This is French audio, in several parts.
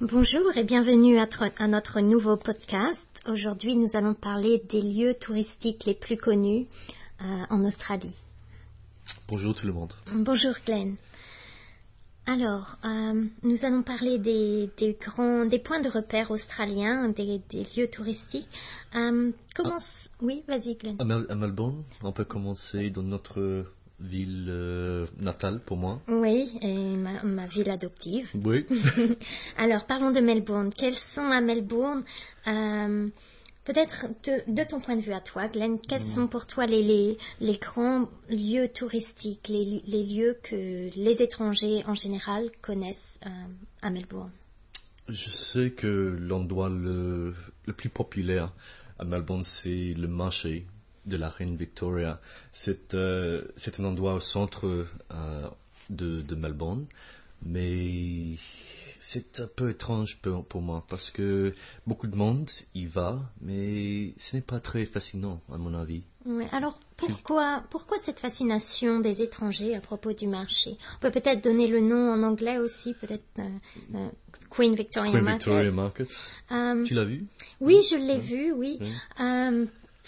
Bonjour et bienvenue à, tr- à notre nouveau podcast. Aujourd'hui, nous allons parler des lieux touristiques les plus connus euh, en Australie. Bonjour tout le monde. Bonjour Glenn. Alors, euh, nous allons parler des, des grands, des points de repère australiens, des, des lieux touristiques. Euh, commence. Oui, vas-y Glenn. À Melbourne, on peut commencer dans notre ville euh, natale pour moi. Oui, et ma, ma ville adoptive. Oui. Alors, parlons de Melbourne. Quels sont à Melbourne, euh, peut-être de, de ton point de vue à toi, Glenn, quels sont pour toi les, les, les grands lieux touristiques, les, les lieux que les étrangers en général connaissent euh, à Melbourne? Je sais que l'endroit le, le plus populaire à Melbourne, c'est le marché de la reine Victoria. C'est euh, c'est un endroit au centre euh, de, de Melbourne, mais c'est un peu étrange pour, pour moi parce que beaucoup de monde y va, mais ce n'est pas très fascinant à mon avis. Ouais, Alors, pourquoi, pourquoi cette fascination des étrangers à propos du marché? On peut peut-être donner le nom en anglais aussi, peut-être euh, Queen Victoria Queen Market. Victoria Market. Tu l'as vu? Oui, je l'ai vu, oui.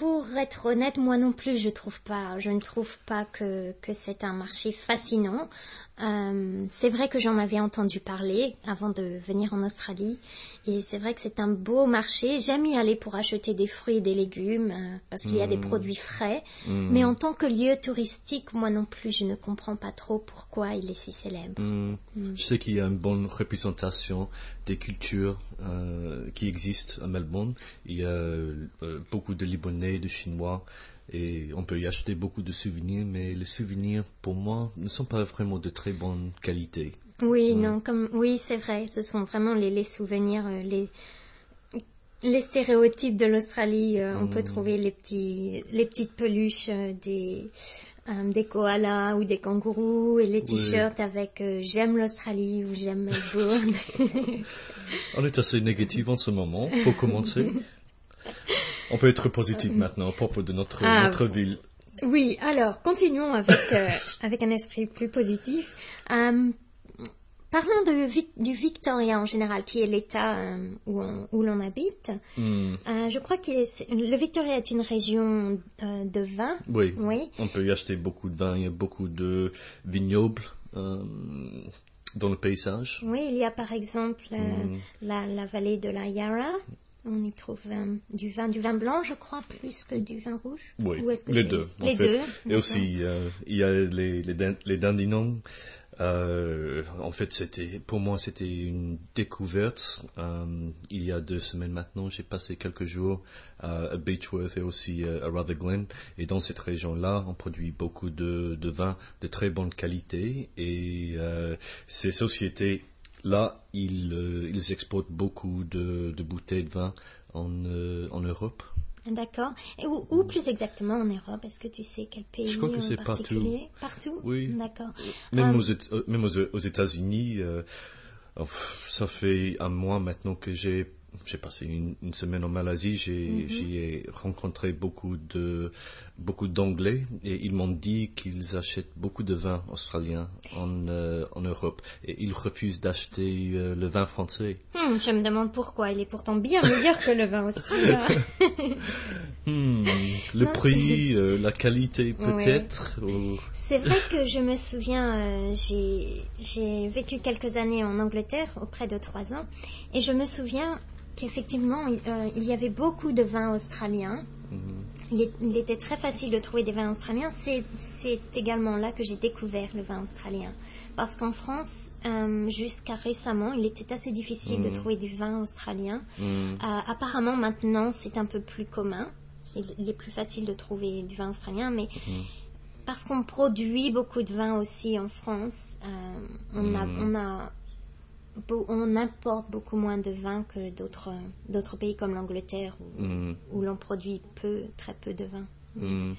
Pour être honnête, moi non plus, je trouve pas. Je ne trouve pas que, que c'est un marché fascinant. Euh, c'est vrai que j'en avais entendu parler avant de venir en Australie, et c'est vrai que c'est un beau marché. J'aime y aller pour acheter des fruits et des légumes euh, parce qu'il y a des Mm. produits frais. Mm. Mais en tant que lieu touristique, moi non plus, je ne comprends pas trop pourquoi il est si célèbre. Hmm. Je sais qu'il y a une bonne représentation des cultures euh, qui existent à Melbourne. Il y a euh, beaucoup de Libanais, de Chinois, et on peut y acheter beaucoup de souvenirs, mais les souvenirs, pour moi, ne sont pas vraiment de très bonne qualité. Oui, non, comme oui, c'est vrai. Ce sont vraiment les, les souvenirs, euh, les les stéréotypes de l'Australie. On peut Mm. trouver les petits les petites peluches des euh, des koalas ou des kangourous et les Oui. t-shirts avec euh, j'aime l'Australie ou j'aime Melbourne. On est assez négatif en ce moment, pour commencer. On peut être positif maintenant à propos de notre, Ah, notre ville. oui, alors continuons avec euh, avec un esprit plus positif. Parlons de, du Victoria en général, qui est l'État euh, où, on- où l'on habite. Hmm. Euh, je crois que le Victoria est une région euh, de vin. Oui. Oui. On peut y acheter beaucoup de vin, il y a beaucoup de vignobles dans le paysage. Oui, il y a par exemple euh, Mm. la, la vallée de la Yarra. On y trouve du vin, du vin blanc, je crois, plus que du vin rouge. Oui, Ou est-ce que les deux. en Les fait. deux? Et aussi, il y a les, les, les Dandenongs. Euh, en fait, c'était pour moi, c'était une découverte. Euh, il y a deux semaines maintenant, j'ai passé quelques jours à Beechworth et aussi euh, à Rutherglen. Et dans cette région-là, on produit beaucoup de, de vins de très bonne qualité. Et euh, ces sociétés-là, ils, euh, ils exportent beaucoup de, de bouteilles de vin en, euh, en Europe. D'accord. Où, où plus exactement en Europe? Est-ce que tu sais quel pays Je crois que en c'est partout. particulier? Partout? Oui. D'accord. Même Euh, aux, euh, même aux, États-Unis, euh, oh, ça fait un mois maintenant que j'ai j'ai passé une, une semaine en Malaisie. J'ai j'y ai rencontré beaucoup de beaucoup d'Anglais et ils m'ont dit qu'ils achètent beaucoup de vin australien en euh, en Europe et ils refusent d'acheter euh, le vin français. hmm, je me demande pourquoi. Il est pourtant bien meilleur que le vin australien. Hmm, le Non. prix, euh, la qualité peut-être. ou- C'est vrai que je me souviens, j'ai vécu quelques années en Angleterre, auprès de trois ans, et je me souviens qu'effectivement, il, euh, il y avait beaucoup de vins australiens. Mhm. Il, est- il était très facile de trouver des vins australiens. C'est également là que j'ai découvert le vin australien. Parce qu'en France, euh, jusqu'à récemment, il était assez difficile de Mhm. trouver du vin australien. Hmm. Euh, apparemment, maintenant, c'est un peu plus commun. C'est, il est plus facile de trouver du vin australien, mais Mhm. parce qu'on produit beaucoup de vin aussi en France, euh, on, a, on, a, beau- on importe beaucoup moins de vin que d'autres, d'autres pays comme l'Angleterre où, Hmm. où l'on produit peu, très peu de vin. Hmm.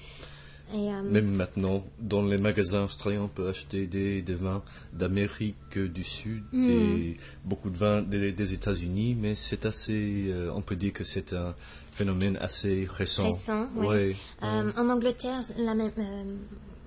Même maintenant, dans les magasins australiens, on peut acheter des, vins d'Amérique du Sud mm. et beaucoup de vins des, États-Unis, mais c'est assez, on peut dire que c'est un phénomène assez récent. Récent, oui. En Angleterre, la même,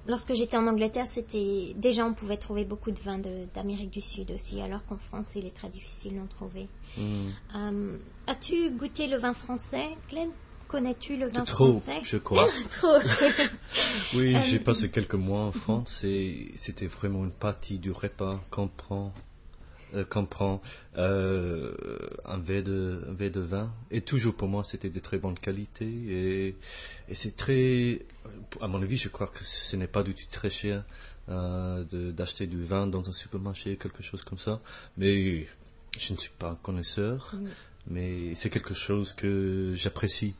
lorsque j'étais en Angleterre, c'était déjà on pouvait trouver beaucoup de vins d'Amérique du Sud aussi, alors qu'en France, il est très difficile d'en trouver. Hmm. Euh, as-tu goûté le vin français, Glenn? Connais-tu le vin français? je crois. Trop. oui, j'ai euh, passé quelques mois en France et c'était vraiment une partie du repas qu'on prend euh, qu'on prend euh, un, verre de, un de vin. Et toujours pour moi, c'était de très bonne qualité. Et, c'est très, à mon avis, je crois que ce n'est pas du tout très cher euh, d'acheter du vin dans un supermarché, quelque chose comme ça. Mais je ne suis pas un connaisseur. Mais c'est quelque chose que j'apprécie.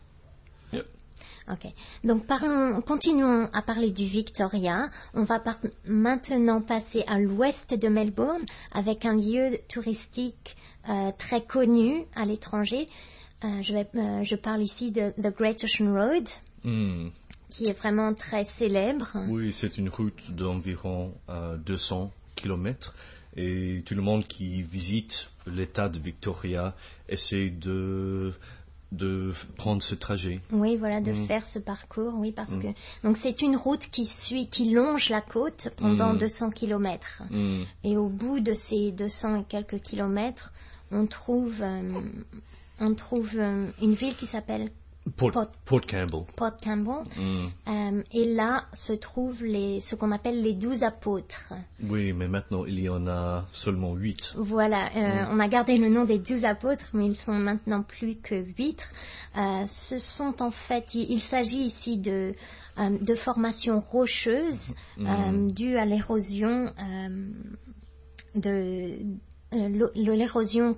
Ok. Donc parlons, continuons à parler du Victoria. On va maintenant passer à l'ouest de Melbourne avec un lieu touristique euh, très connu à l'étranger. Euh, je, euh, je, parle ici de The Great Ocean Road. Hmm. Qui est vraiment très célèbre. Oui, c'est une route d'environ 200 km et tout le monde qui visite l'état de Victoria essaie de de prendre ce trajet. Oui, voilà, de mm. faire ce parcours, oui, parce mm. que donc c'est une route qui suit, qui longe la côte pendant 200 mm. kilomètres. Et au bout de ces 200 et quelques kilomètres, on trouve, euh, on trouve euh, une ville qui s'appelle Port, Campbell. Port Campbell. Mm. Euh, et là se trouvent les, ce qu'on appelle les douze apôtres. Oui, mais maintenant il y en a seulement huit. Voilà, euh, mm. on a gardé le nom des douze apôtres, mais ils sont maintenant plus que huit. Euh, ce sont en fait, il, s'agit ici de, de formations rocheuses mm. dues à l'érosion de l'érosion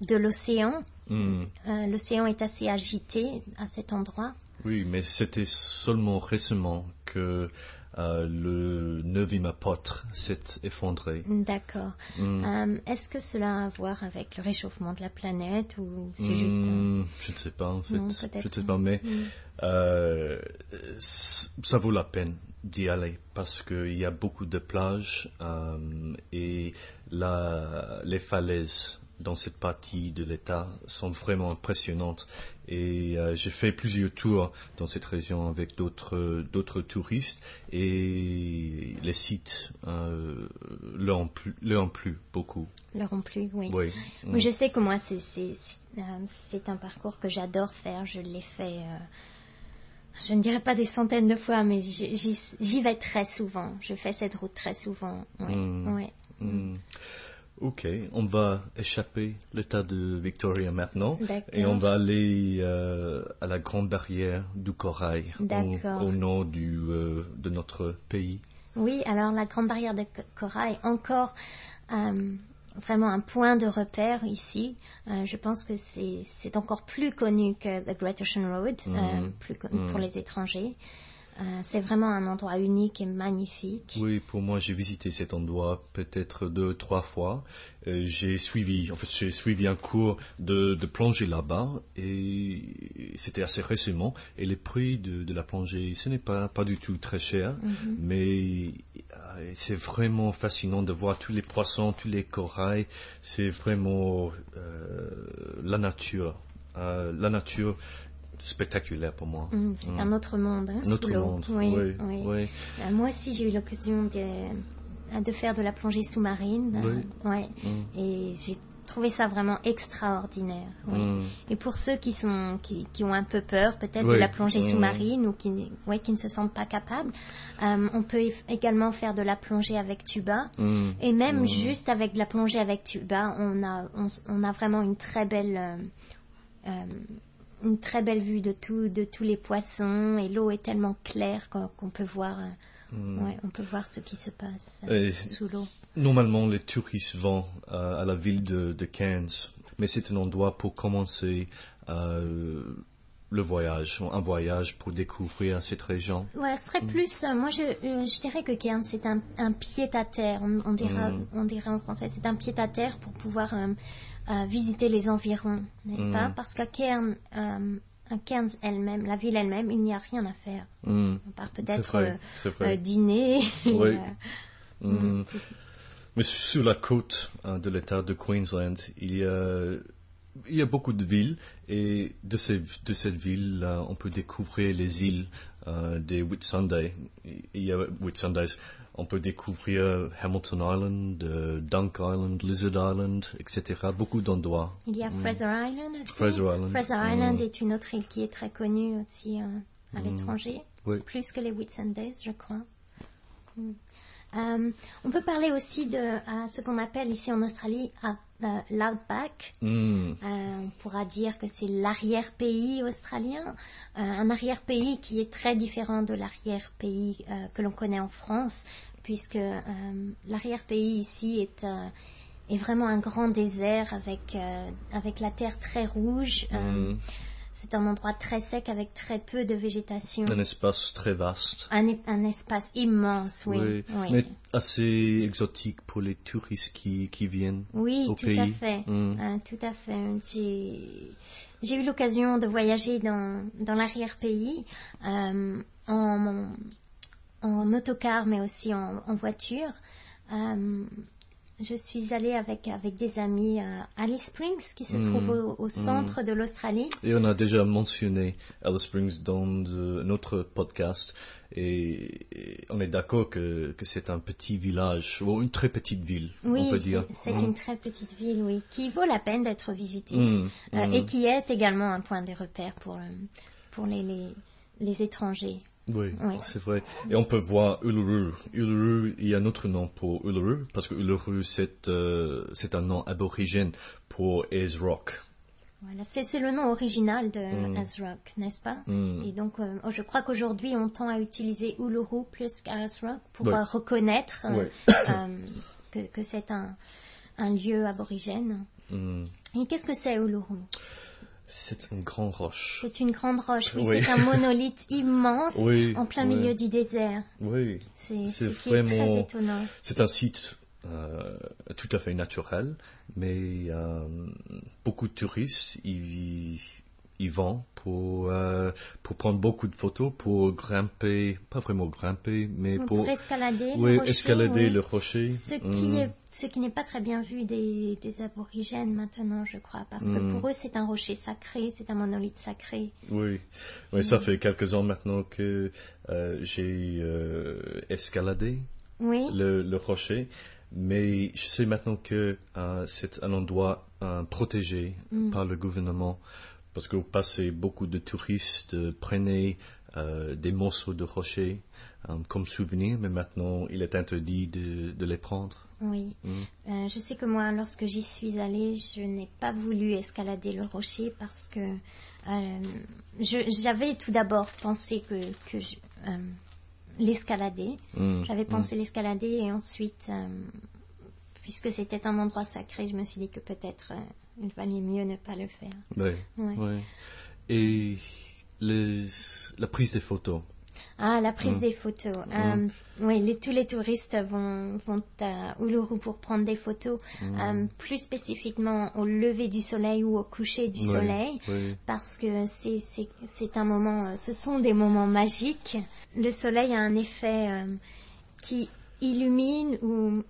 de l'océan Euh, l'océan est assez agité à cet endroit. Oui, mais c'était seulement récemment que euh, le neuvième apôtre s'est effondré. D'accord. Hmm. Euh, est-ce que cela a à voir avec le réchauffement de la planète ou c'est juste hmm, Je ne sais pas en fait. je ne sais pas, mais ça vaut la peine d'y aller parce qu'il y a beaucoup de plages et la, les falaises dans cette partie de l'État sont vraiment impressionnantes. Et euh, j'ai fait plusieurs tours dans cette région avec d'autres d'autres touristes et les sites euh, leur, ont plu, leur ont plu beaucoup. Leur ont plu, oui. oui. Je sais que moi, c'est euh, un parcours que j'adore faire. Je l'ai fait euh, je ne dirais pas des centaines de fois, mais j'y vais très souvent. Je fais cette route très souvent. Oui. Hmm. Hmm. Ok, on va échapper l'état de Victoria maintenant et on va aller euh, à la grande barrière du corail au, nord du, euh, de notre pays. Oui, alors la grande barrière de corail, encore euh, vraiment un point de repère ici. je pense que c'est encore plus connu que The Great Ocean Road, mm. plus connu pour mm. les étrangers. Euh, c'est vraiment un endroit unique et magnifique. Oui, pour moi, j'ai visité cet endroit peut-être deux, trois fois. Euh, j'ai suivi, en fait, j'ai suivi un cours de, plongée là-bas et c'était assez récemment. Et les prix de, la plongée, ce n'est pas, pas du tout très cher, mhm. mais euh, c'est vraiment fascinant de voir tous les poissons, tous les corails. C'est vraiment la nature. la nature spectaculaire pour moi. Mm, c'est mm. un autre monde, hein, sous l'eau. Oui, oui. Euh, moi aussi, j'ai eu l'occasion de, de, faire de la plongée sous-marine. ouais. Mm. Et j'ai trouvé ça vraiment extraordinaire. Et pour ceux qui, sont, qui, qui ont un peu peur peut-être de la plongée sous-marine ou qui, ouais, qui ne se sentent pas capables, euh, on peut également faire de la plongée avec tuba. Et même juste avec de la plongée avec tuba, on a, on, a vraiment une très belle... Euh, une très belle vue de, tout, de tous les poissons et l'eau est tellement claire qu'on peut voir. Euh, hmm. on peut voir ce qui se passe euh, sous l'eau. Normalement, les touristes vont euh, à la ville de, Cairns, mais c'est un endroit pour commencer le voyage, un voyage pour découvrir cette région. Ouais, ce serait hmm. plus, moi je, dirais que Cairns c'est un, pied à terre, on, dira, hmm. on dirait en français, c'est un pied à terre pour pouvoir visiter les environs, n'est-ce pas? Mm. Parce qu'à Cairn, euh, à Cairns elle-même, la ville elle-même, il n'y a rien à faire. Mm. On part peut-être euh, euh, dîner. Oui. euh, Mm. Mais sur la côte hein, de l'État de Queensland, il y a, il y a beaucoup de villes et de, ces, de cette ville, là, on peut découvrir les îles euh, des Whitsunday. Il y a Whitsundays. On peut découvrir Hamilton Island, euh, Dunk Island, Lizard Island, etc. Beaucoup d'endroits. Il y a Fraser Island aussi. Mm. Fraser Island. Fraser Island Mm. est une autre île qui est très connue aussi euh, à Mm. l'étranger, Oui. plus que les Whitsundays, je crois. Euh, on peut parler aussi de à ce qu'on appelle ici en Australie euh, l'outback. Mm. Euh, on pourra dire que c'est l'arrière-pays australien, Euh, un arrière-pays qui est très différent de l'arrière-pays euh, que l'on connaît en France, puisque euh, l'arrière-pays ici est, euh, est vraiment un grand désert avec, euh, avec la terre très rouge. Euh, Mm. C'est un endroit très sec avec très peu de végétation. Un espace très vaste. Un, un espace immense, oui. oui. Mais assez exotique pour les touristes qui, qui viennent. Oui, au tout pays. à fait. Mm. Euh, tout à fait. J'ai, j'ai eu l'occasion de voyager dans, dans l'arrière-pays euh, en, en autocar, mais aussi en, en voiture. Euh, je suis allée avec, avec des amis à Alice Springs, qui se Mm. trouve au, au centre de l'Australie. Et on a déjà mentionné Alice Springs dans de- notre podcast et, et on est d'accord que, que c'est un petit village ou une très petite ville, Oui, on peut dire. c'est Mm. une très petite ville, oui, qui vaut la peine d'être visitée. Euh, et qui est également un point de repère pour, euh, pour les, les, les étrangers. Oui, Oui. c'est vrai. Et on peut voir Uluru. Uluru, il y a un autre nom pour Uluru parce que Uluru c'est euh, un nom aborigène pour Ayers Rock. Voilà, c'est, le nom original de Mm. Azrock, n'est-ce pas? Mm. Et donc, euh, je crois qu'aujourd'hui, on tend à utiliser Uluru plus qu'Azrock pour euh, reconnaître euh, que, que c'est un, un lieu aborigène. Mm. Et qu'est-ce que c'est Uluru? C'est une grande roche. C'est une grande roche, oui, Oui. c'est un monolithe immense Oui, en plein oui. milieu du désert. Oui, C'est, ce est très vraiment- étonnant. C'est un site euh, tout à fait naturel, mais euh, beaucoup de touristes y, y vont pour, euh, pour prendre beaucoup de photos, pour grimper, pas vraiment grimper, mais Pour, pour escalader, le oui, rocher, escalader oui. le rocher. Ce Mm. qui, est, ce qui n'est pas très bien vu des, des aborigènes maintenant, je crois, parce que Mm. pour eux c'est un rocher sacré, c'est un monolithe sacré. Oui, oui ça fait quelques ans maintenant que euh, j'ai euh, escaladé Oui, le, le rocher, mais je sais maintenant que c'est un endroit protégé Mm. par le gouvernement, parce qu'au passé, beaucoup de touristes euh, prenaient euh, des morceaux de rocher euh, comme souvenir, mais maintenant il est interdit de, de les prendre. oui. Mm. Euh, je sais que moi, lorsque j'y suis allée, je n'ai pas voulu escalader le rocher parce que euh, j'avais tout d'abord pensé que, que l'escalader. Mm. J'avais Mm. pensé l'escalader et ensuite, puisque c'était un endroit sacré, je me suis dit que peut-être il valait mieux ne pas le faire. Oui, Ouais. Et les- la prise des photos. Ah, la prise Mm. des photos. Mm. Euh, oui, les- tous les touristes vont, vont à Uluru pour prendre des photos, Mm. euh, plus spécifiquement au lever du soleil ou au coucher du Oui, soleil, oui. parce que c'est- un moment, euh, ce sont des moments magiques. Le soleil a un effet euh, qui illumine, ou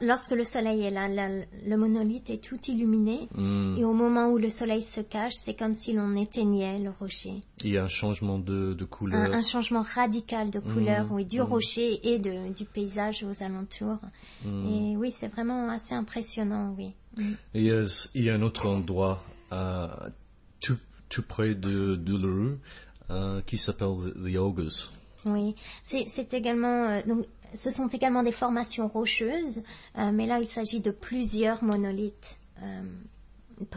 lorsque le soleil est là, la- le monolithe est tout illuminé. Mm. Et au moment où le soleil se cache, c'est comme si l'on éteignait le rocher. Il y a un changement de, de couleur. Un, un changement radical de couleur, Mhm, oui, du mhm. rocher et de, du paysage aux alentours. Et oui, c'est vraiment assez impressionnant, oui. Il y, a, il y a un autre endroit euh, tout, tout près de d'Uluru euh, qui s'appelle The Ogres. Oui, c'est c'est également euh, donc ce sont également des formations rocheuses, euh, mais là il s'agit de plusieurs monolithes, euh,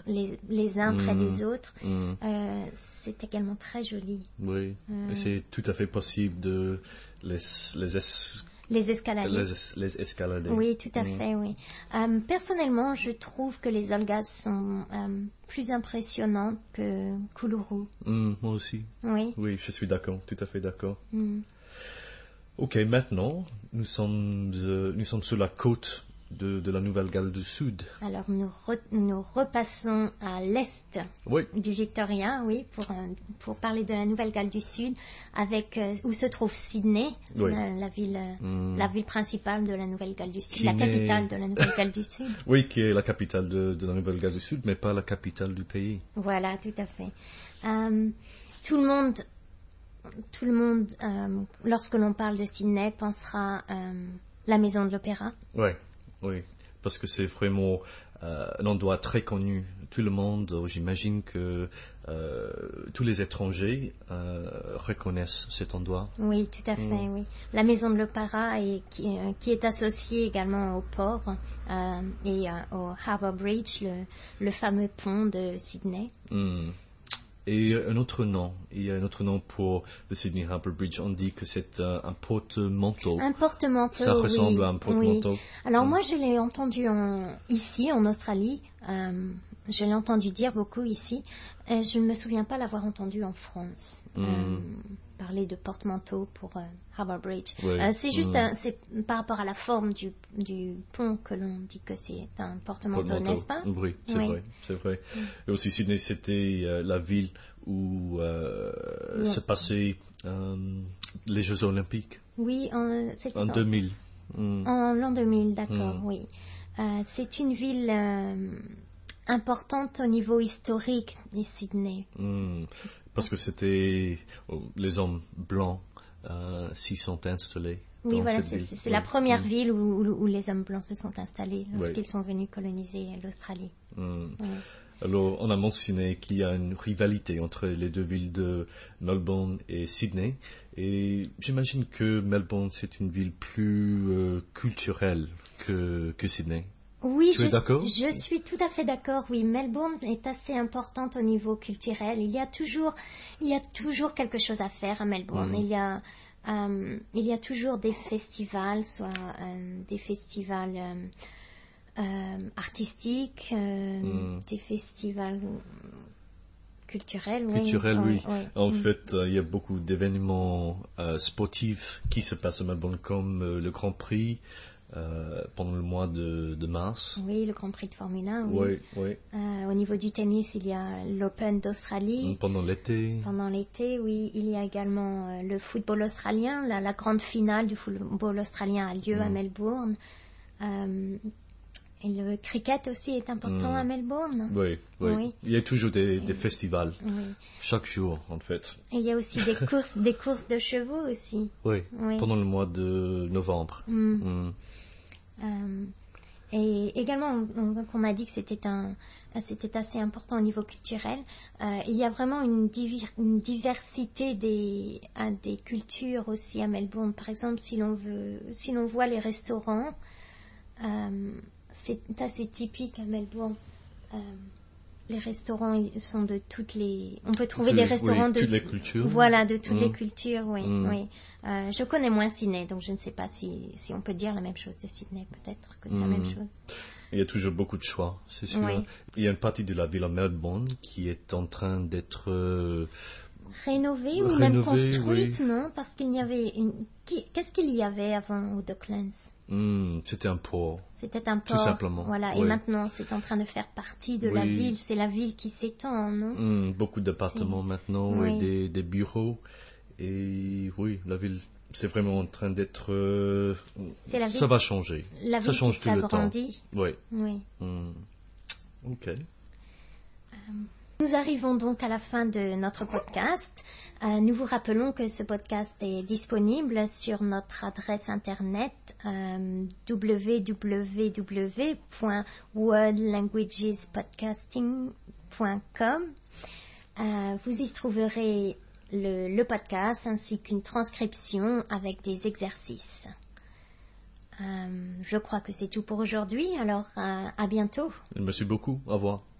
les, les uns près des autres. Mm. Euh, c'est également très joli. Oui, Mm. c'est tout à fait possible de les, les, es- Les es- escalader. Oui, tout à Mm. fait, oui. Euh, personnellement, je trouve que les Olgas sont plus impressionnantes que Kuluru. Mm, moi aussi. Oui. Oui, je suis d'accord, tout à fait d'accord. Ok, maintenant, nous sommes, euh, nous sommes sur la côte de, de la Nouvelle-Galles du Sud. Alors nous, re- nous repassons à l'est Oui, du Victoria, oui, pour, euh, pour parler de la Nouvelle-Galles du Sud, avec euh, où se trouve Sydney, Oui. la, la ville, Hmm. la ville principale de la Nouvelle-Galles du Sud, Qui la capitale de la Nouvelle-Galles du Sud. oui, qui est la capitale de, de la Nouvelle-Galles du Sud, mais pas la capitale du pays. Voilà, tout à fait. Tout le monde, tout le monde, euh, lorsque l'on parle de Sydney, pensera euh, la maison de l'opéra. Oui, oui, parce que c'est vraiment euh, un endroit très connu. Tout le monde, euh, j'imagine que euh, tous les étrangers reconnaissent cet endroit. Oui, tout à fait, Mm. oui. La maison de l'opéra qui, qui est associée également au port et au Harbour Bridge, le, le fameux pont de Sydney. Hmm. Et un autre nom, il y a un autre nom pour le Sydney Harbour Bridge. On dit que c'est un, un porte-manteau. Un porte-manteau. Ça oui, ressemble à un oui. porte-manteau. Alors moi, je l'ai entendu en, ici, en Australie. Euh, je l'ai entendu dire beaucoup ici. Euh, je ne me souviens pas l'avoir entendu en France. Mm. Parler de porte-manteau pour euh, Harbour Bridge. Ouais. Euh, c'est juste Mm. c'est par rapport à la forme du, du pont que l'on dit que c'est un porte-manteau, n'est-ce pas? Oui, c'est Oui. vrai, c'est vrai. Et aussi Sydney, c'était euh, la ville où euh, Ouais. se passaient les Jeux Olympiques Oui, en, c'était en en- 2000. Hmm. En l'an 2000, d'accord, Mm. oui. C'est une ville importante au niveau historique de Sydney. Hmm. Parce que c'était oh, les hommes blancs euh, s'y sont installés. Oui, voilà, c'est la première Hmm. ville où, les hommes blancs se sont installés lorsqu'ils Oui. sont venus coloniser l'Australie. Hmm. Oui. Alors, on a mentionné qu'il y a une rivalité entre les deux villes de Melbourne et Sydney. Et j'imagine que Melbourne, c'est une ville plus euh, culturelle que, que Sydney. Oui, Tu je, es d'accord suis- je suis tout à fait d'accord. Oui, Melbourne est assez importante au niveau culturel. Il y a toujours, il y a toujours quelque chose à faire à Melbourne. Mhm. Il y a, euh, il y a toujours des festivals, soit euh, des festivals euh, artistiques, Mhm. des festivals culturels. oui. Culturels, oui. oui. En Mm. fait, il y a beaucoup d'événements sportifs qui se passent à Melbourne, comme le Grand Prix euh, pendant le mois de, de mars. Oui, le Grand Prix de Formule 1. Oui. Oui, oui. Euh, au niveau du tennis, il y a l'Open d'Australie. Pendant l'été. Pendant l'été, oui, il y a également euh, le football australien. La, la grande finale du football australien a lieu à Mm. Melbourne. Euh, et le cricket aussi est important Mm. à Melbourne. Oui, oui, Oui. Il y a toujours des, des festivals, Oui. chaque jour, en fait. Et il y a aussi des courses, des courses de chevaux aussi. Oui, Oui. pendant le mois de novembre. Mm. Mm. Euh, et également, on, on a dit que c'était un, c'était assez important au niveau culturel. Euh, il y a vraiment une, diversité des, des cultures aussi à Melbourne. Par exemple, si l'on veut, si l'on voit les restaurants, euh, c'est assez typique à Melbourne. Les restaurants sont de toutes les. On peut trouver des restaurants oui, de toutes les cultures. Voilà, de toutes Mm. les cultures, oui. Mm. oui. Euh, je connais moins Sydney, donc je ne sais pas si, si on peut dire la même chose de Sydney. Peut-être que c'est la Mm. même chose. Il y a toujours beaucoup de choix, c'est sûr. Oui. Il y a une partie de la ville à Melbourne qui est en train d'être... euh, Rénovée ou même construite, non? Parce qu'il y avait une. Qu'est-ce qu'il y avait avant aux Docklands? Hmm, C'était un port. C'était un Tout port. simplement, Voilà. Et maintenant, c'est en train de faire partie de la ville. C'est la ville qui s'étend, non? Hmm, beaucoup d'appartements maintenant Oui. et des, des bureaux. Et oui, la ville, c'est vraiment en train d'être... euh, Ça va changer. La Ça ville change qui tout le temps. Oui. Oui. Hmm. Ok. Nous arrivons donc à la fin de notre podcast. Euh, nous vous rappelons que ce podcast est disponible sur notre adresse internet euh, www.worldlanguagespodcasting.com. Euh, vous y trouverez le, le podcast ainsi qu'une transcription avec des exercices. Euh, je crois que c'est tout pour aujourd'hui, alors à bientôt. Merci beaucoup. Au revoir.